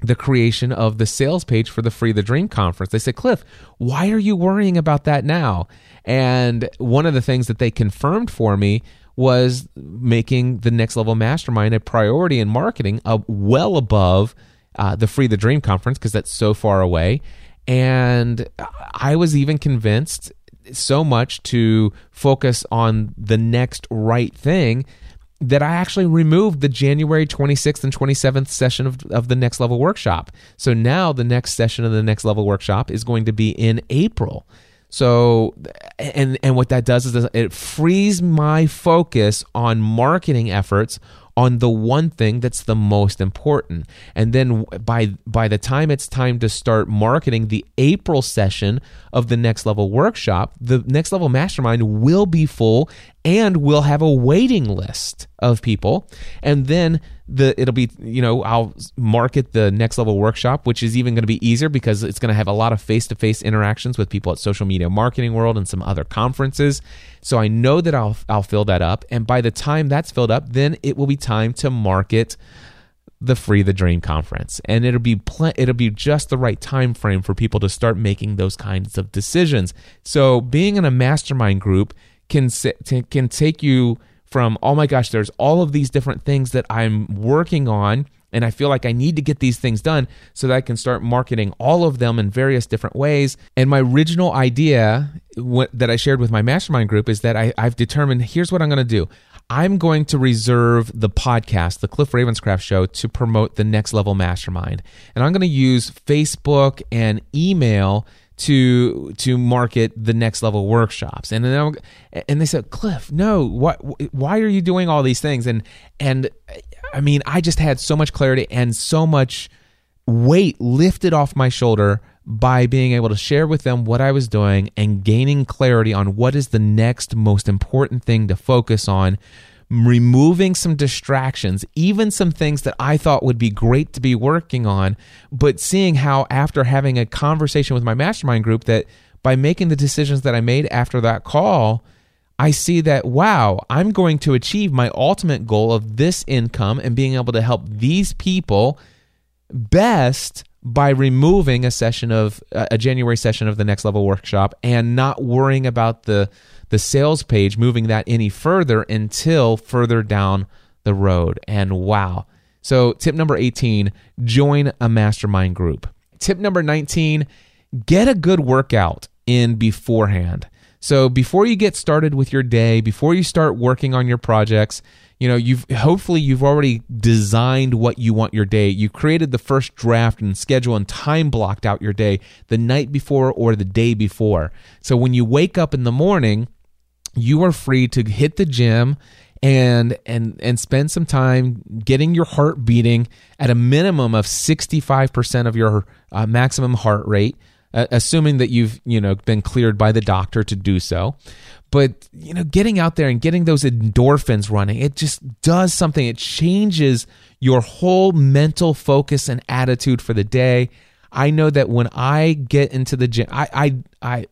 the creation of the sales page for the Free the Dream conference. They said, Cliff, why are you worrying about that now? And one of the things that they confirmed for me was making the next level mastermind a priority in marketing, uh, well above uh, the Free the Dream conference because that's so far away. And I was even convinced so much to focus on the next right thing that I actually removed the January 26th and 27th session of, of the Next Level Workshop. So now the next session of the Next Level Workshop is going to be in April. So, and and what that does is it frees my focus on marketing efforts on the one thing that's the most important. And then by by the time it's time to start marketing the April session of the next level workshop, the next level mastermind will be full and we'll have a waiting list of people. And then the it'll be you know I'll market the next level workshop, which is even going to be easier because it's going to have a lot of face to face interactions with people at Social Media Marketing World and some other conferences. So I know that I'll I'll fill that up, and by the time that's filled up, then it will be time to market the Free the Dream conference, and it'll be pl- it'll be just the right time frame for people to start making those kinds of decisions. So being in a mastermind group can can take you from oh my gosh there's all of these different things that i'm working on And I feel like I need to get these things done so that I can start marketing all of them in various different ways. And my original idea what, that I shared with my mastermind group is that I, I've determined here's what I'm going to do. I'm going to reserve the podcast, the Cliff Ravenscraft Show, to promote the Next Level Mastermind. And I'm going to use Facebook and email to to market the next level workshops. And then and they said cliff no what why are you doing all these things? And and i mean i just had so much clarity and so much weight lifted off my shoulder by being able to share with them what I was doing and gaining clarity on what is the next most important thing to focus on, removing some distractions, even some things that I thought would be great to be working on, but seeing how after having a conversation with my mastermind group that by making the decisions that I made after that call, I see that, wow, I'm going to achieve my ultimate goal of this income and being able to help these people best by removing a session of a January session of the next level workshop and not worrying about the the sales page moving that any further until further down the road. And wow. So tip number 18, join a mastermind group. Tip number 19, get a good workout in beforehand. So before you get started with your day, before you start working on your projects, you know you've hopefully you've already designed what you want your day you created the first draft and schedule and time blocked out your day the night before or the day before so when you wake up in the morning you are free to hit the gym and and and spend some time getting your heart beating at a minimum of 65% of your uh, maximum heart rate assuming that you've you know been cleared by the doctor to do so. But you know getting out there and getting those endorphins running it just does something. It changes your whole mental focus and attitude for the day i know that when i get into the gym i i, I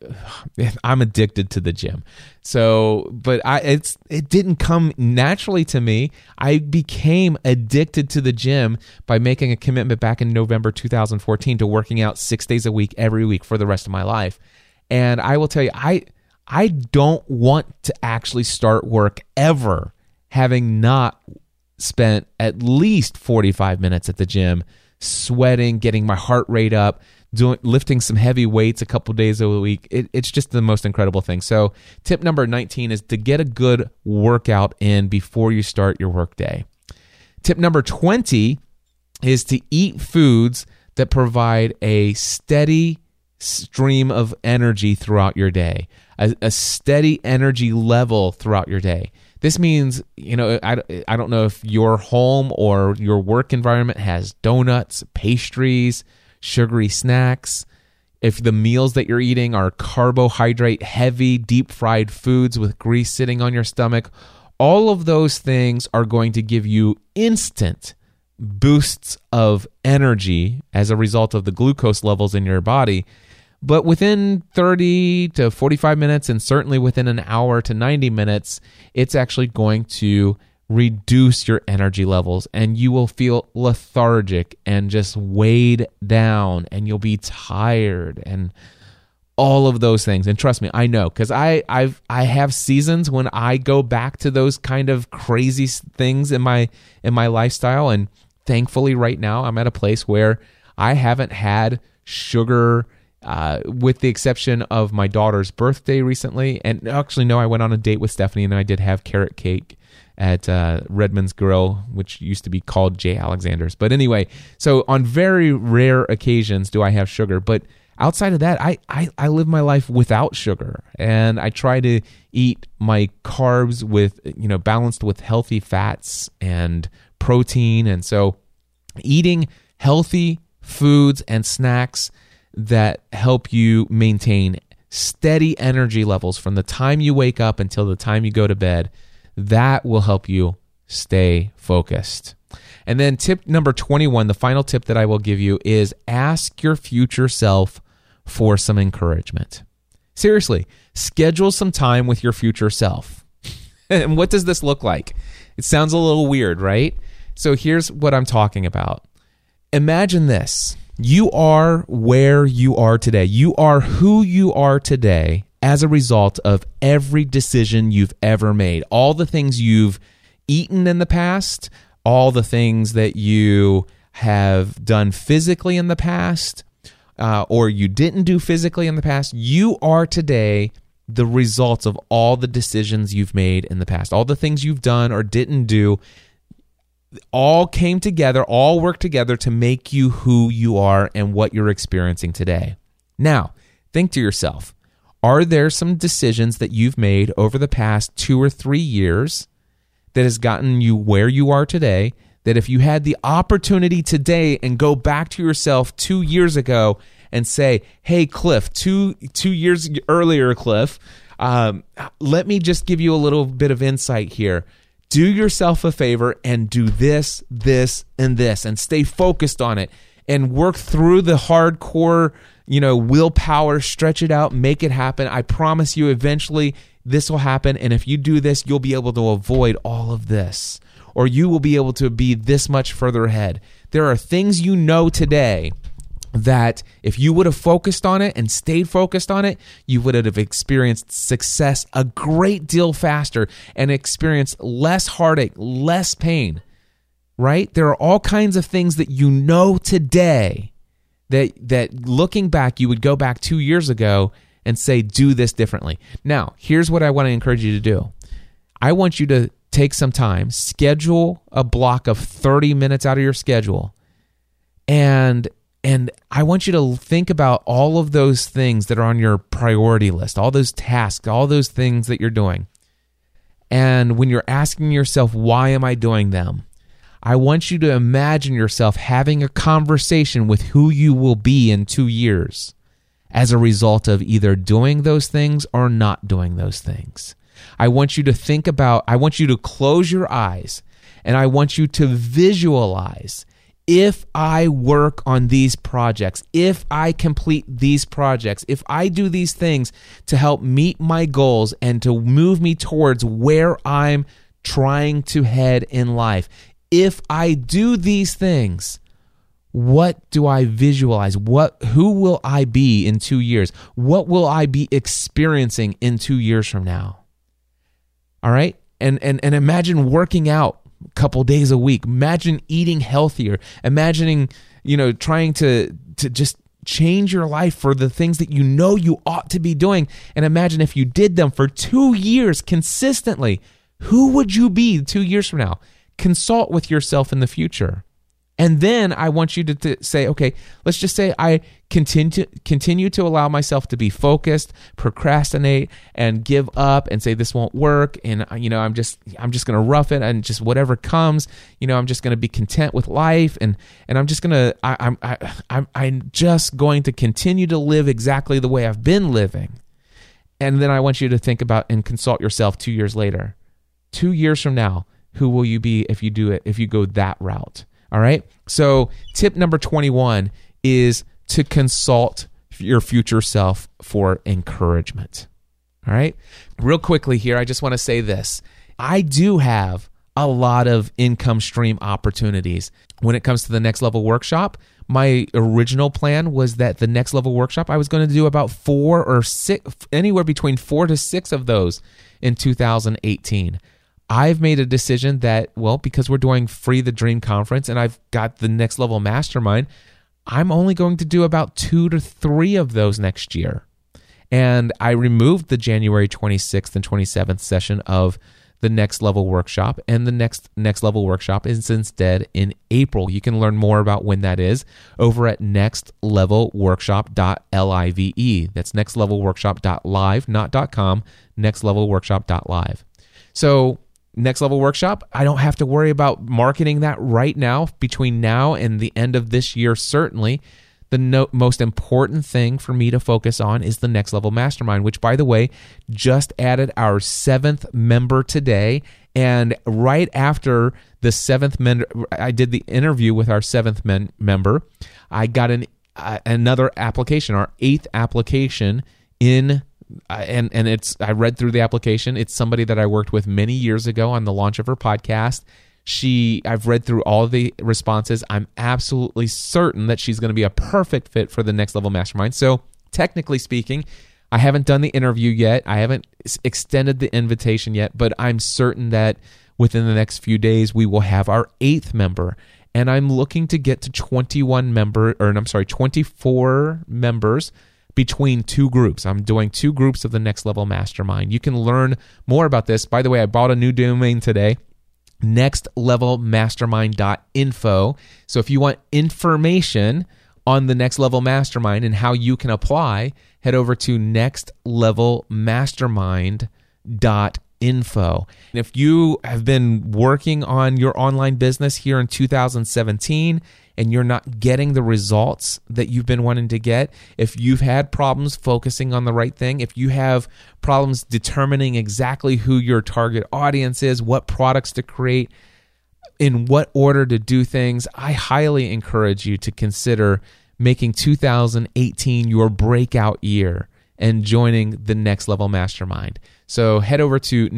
i'm addicted to the gym. So but i it's it didn't come naturally to me. I became addicted to the gym by making a commitment back in november 2014 to working out six days a week every week for the rest of my life. And i will tell you i I don't want to actually start work ever having not spent at least 45 minutes at the gym sweating, getting my heart rate up, doing lifting some heavy weights a couple days a week. It, it's just the most incredible thing. So, tip number 19 is to get a good workout in before you start your workday. Tip number 20 is to eat foods that provide a steady stream of energy throughout your day a, a steady energy level throughout your day. This means, you know, I, I don't know if your home or your work environment has donuts, pastries, sugary snacks. If the meals that you're eating are carbohydrate heavy, deep fried foods with grease sitting on your stomach, all of those things are going to give you instant boosts of energy as a result of the glucose levels in your body but within 30 to 45 minutes, and certainly within an hour to 90 minutes, it's actually going to reduce your energy levels and you will feel lethargic and just weighed down and you'll be tired and all of those things. And trust me i know because i i've i have seasons when i go back to those kind of crazy things in my in my lifestyle and thankfully right now i'm at a place where i haven't had sugar uh, with the exception of my daughter's birthday recently. And actually, no, I went on a date with Stephanie and I did have carrot cake at uh, Redlands Grill, which used to be called J. Alexander's. But anyway, so on very rare occasions do I have sugar. But outside of that, I, I, I live my life without sugar. And I try to eat my carbs with, you know, balanced with healthy fats and protein. And so eating healthy foods and snacks that help you maintain steady energy levels from the time you wake up until the time you go to bed. That will help you stay focused. And then, tip number 21, the final tip that I will give you is ask your future self for some encouragement. Seriously, schedule some time with your future self. and what does this look like? It sounds a little weird, right? So here's what I'm talking about. Imagine this you are where you are today. You are who you are today as a result of every decision you've ever made. All the things you've eaten in the past, all the things that you have done physically in the past uh, or you didn't do physically in the past, you are today the results of all the decisions you've made in the past, all the things you've done or didn't do. All came together, all worked together to make you who you are and what you're experiencing today. Now, think to yourself are there some decisions that you've made over the past two or three years that has gotten you where you are today? That if you had the opportunity today and go back to yourself two years ago and say, "Hey, Cliff, two two years earlier, Cliff, um, let me just give you a little bit of insight here. Do yourself a favor and do this, this, and this, and stay focused on it, and work through the hardcore, you know, willpower. Stretch it out, make it happen. I promise you, eventually." This will happen, and if you do this, you'll be able to avoid all of this, or you will be able to be this much further ahead. There are things you know today that if you would have focused on it and stayed focused on it, you would have experienced success a great deal faster and experienced less heartache, less pain. Right? There are all kinds of things that you know today that that looking back you would go back 2 years ago and say do this differently. Now, here's what I want to encourage you to do. I want you to take some time, schedule a block of 30 minutes out of your schedule and and I want you to think about all of those things that are on your priority list, all those tasks, all those things that you're doing. And when you're asking yourself, why am I doing them? I want you to imagine yourself having a conversation with who you will be in two years as a result of either doing those things or not doing those things. I want you to think about, I want you to close your eyes and I want you to visualize if I work on these projects, if I complete these projects, if I do these things to help meet my goals and to move me towards where I'm trying to head in life, if I do these things, what do I visualize? What who will I be in 2 years? What will I be experiencing in 2 years from now? All right? And and and imagine working out couple days a week. Imagine eating healthier. Imagining, you know, trying to to just change your life for the things that you know you ought to be doing. And imagine if you did them for two years consistently, who would you be two years from now? Consult with yourself in the future. And then I want you to, to, say, okay, let's just say I continue continue to allow myself to be focused, procrastinate, and give up, and say this won't work, and uh, you know I'm just I'm just gonna rough it, and just whatever comes, you know I'm just gonna be content with life, and and I'm just gonna I, I'm I, I'm I'm just going to continue to live exactly the way I've been living, and then I want you to think about and consult yourself two years later, two years from now, who will you be if you do it if you go that route? All right. So, tip number 21 is to consult your future self for encouragement. All right. Real quickly here, I just want to say this I do have a lot of income stream opportunities. When it comes to the next level workshop, my original plan was that the next level workshop, I was going to do about four or six, anywhere between four to six of those in 2018. I've made a decision that, well, because we're doing Free the Dream conference and I've got the next level mastermind, I'm only going to do about two to three of those next year. And I removed the January 26th and 27th session of the next level workshop and the next next level workshop is instead in April. You can learn more about when that is over at nextlevelworkshop.live. That's nextlevelworkshop.live, not .com, nextlevelworkshop.live. So Next Level Workshop, I don't have to worry about marketing that right now between now and the end of this year, certainly. The no- most important thing for me to focus on is the Next Level Mastermind, which, by the way, just added our seventh member today. And right after the seventh member, I did the interview with our seventh men- member. I got an uh, another application, our eighth application in and and it's I read through the application. It's somebody that I worked with many years ago on the launch of her podcast. She I've read through all the responses. I'm absolutely certain that she's going to be a perfect fit for the next level mastermind. So, technically speaking, I haven't done the interview yet. I haven't extended the invitation yet, but I'm certain that within the next few days, we will have our eighth member. And I'm looking to get to 21 member, or I'm sorry, 24 members between two groups. I'm doing two groups of the next level mastermind. You can learn more about this. By the way, I bought a new domain today nextlevelmastermind.info. So if you want information on the next level mastermind and how you can apply, head over to nextlevelmastermind.info. And if you have been working on your online business here in 2017 and you're not getting the results that you've been wanting to get, if you've had problems focusing on the right thing, if you have problems determining exactly who your target audience is, what products to create, in what order to do things, I highly encourage you to consider making 2018 your breakout year and joining the Next Level Mastermind. So head over to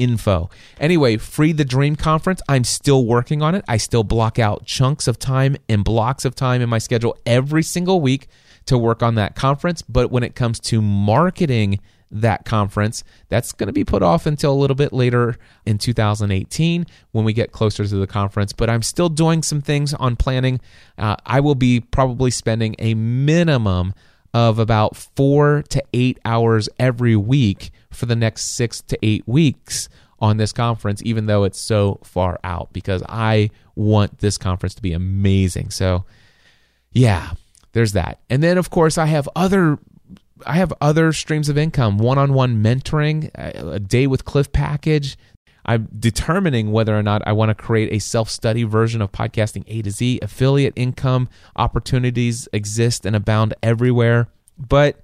nextlevelmastermind.info. Anyway, Free the Dream Conference, I'm still working on it. I still block out chunks of time and blocks of time in my schedule every single week to work on that conference. But when it comes to marketing, that conference. That's going to be put off until a little bit later in 2018 when we get closer to the conference. But I'm still doing some things on planning. Uh, I will be probably spending a minimum of about four to eight hours every week for the next six to eight weeks on this conference, even though it's so far out, because I want this conference to be amazing. So, yeah, there's that. And then, of course, I have other I have other streams of income, one-on-one mentoring, a day with Cliff package. I'm determining whether or not I want to create a self-study version of podcasting A to Z. Affiliate income opportunities exist and abound everywhere, but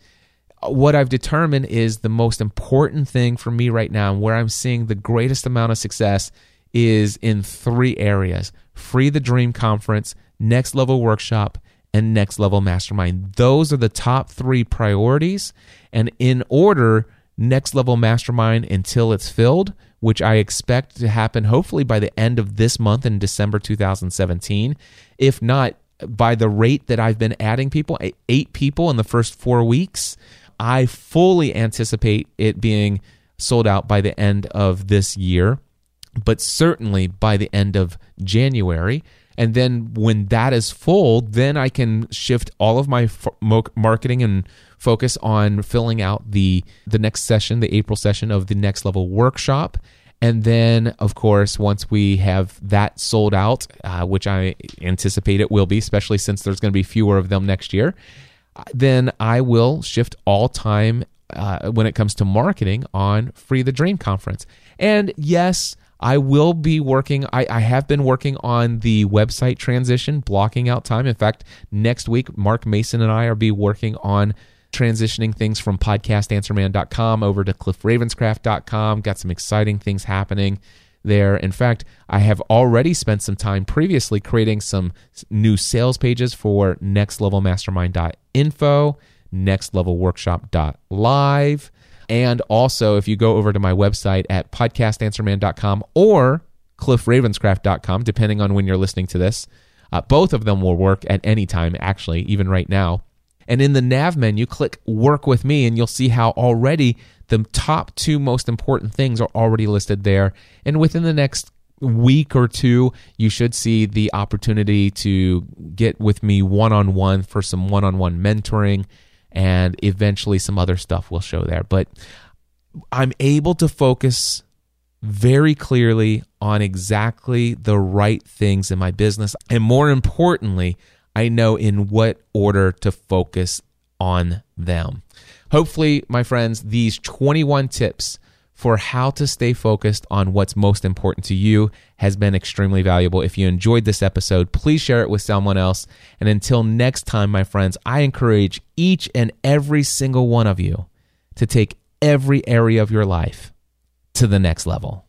what I've determined is the most important thing for me right now and where I'm seeing the greatest amount of success is in three areas. Free the Dream Conference, Next Level Workshop, and Next Level Mastermind. Those are the top three priorities. And in order, Next Level Mastermind until it's filled, which I expect to happen hopefully by the end of this month in December 2017. If not, by the rate that I've been adding people, eight people in the first four weeks, I fully anticipate it being sold out by the end of this year, but certainly by the end of January. And then when that is full, then I can shift all of my marketing and focus on filling out the the next session, the April session of the next level workshop. And then, of course, once we have that sold out, uh, which I anticipate it will be, especially since there's going to be fewer of them next year, then I will shift all time uh, when it comes to marketing on Free the Dream Conference. And yes, I will be working, I, I, have been working on the website transition, blocking out time. In fact, next week, Mark Mason and I are be working on transitioning things from podcastanswerman.com over to cliffravenscraft.com. Got some exciting things happening there. In fact, I have already spent some time previously creating some new sales pages for nextlevelmastermind.info, nextlevelworkshop.live and also, if you go over to my website at podcastanswerman.com or cliffravenscraft.com, depending on when you're listening to this, uh, both of them will work at any time, actually, even right now. And in the nav menu, click Work with Me, and you'll see how already the top two most important things are already listed there. And within the next week or two, you should see the opportunity to get with me one on one for some one on one mentoring and eventually some other stuff will show there. But I'm able to focus very clearly on exactly the right things in my business. And more importantly, I know in what order to focus on them. Hopefully, my friends, these 21 tips for how to stay focused on what's most important to you has been extremely valuable. If you enjoyed this episode, please share it with someone else. And until next time, my friends, I encourage each and every single one of you to take every area of your life to the next level.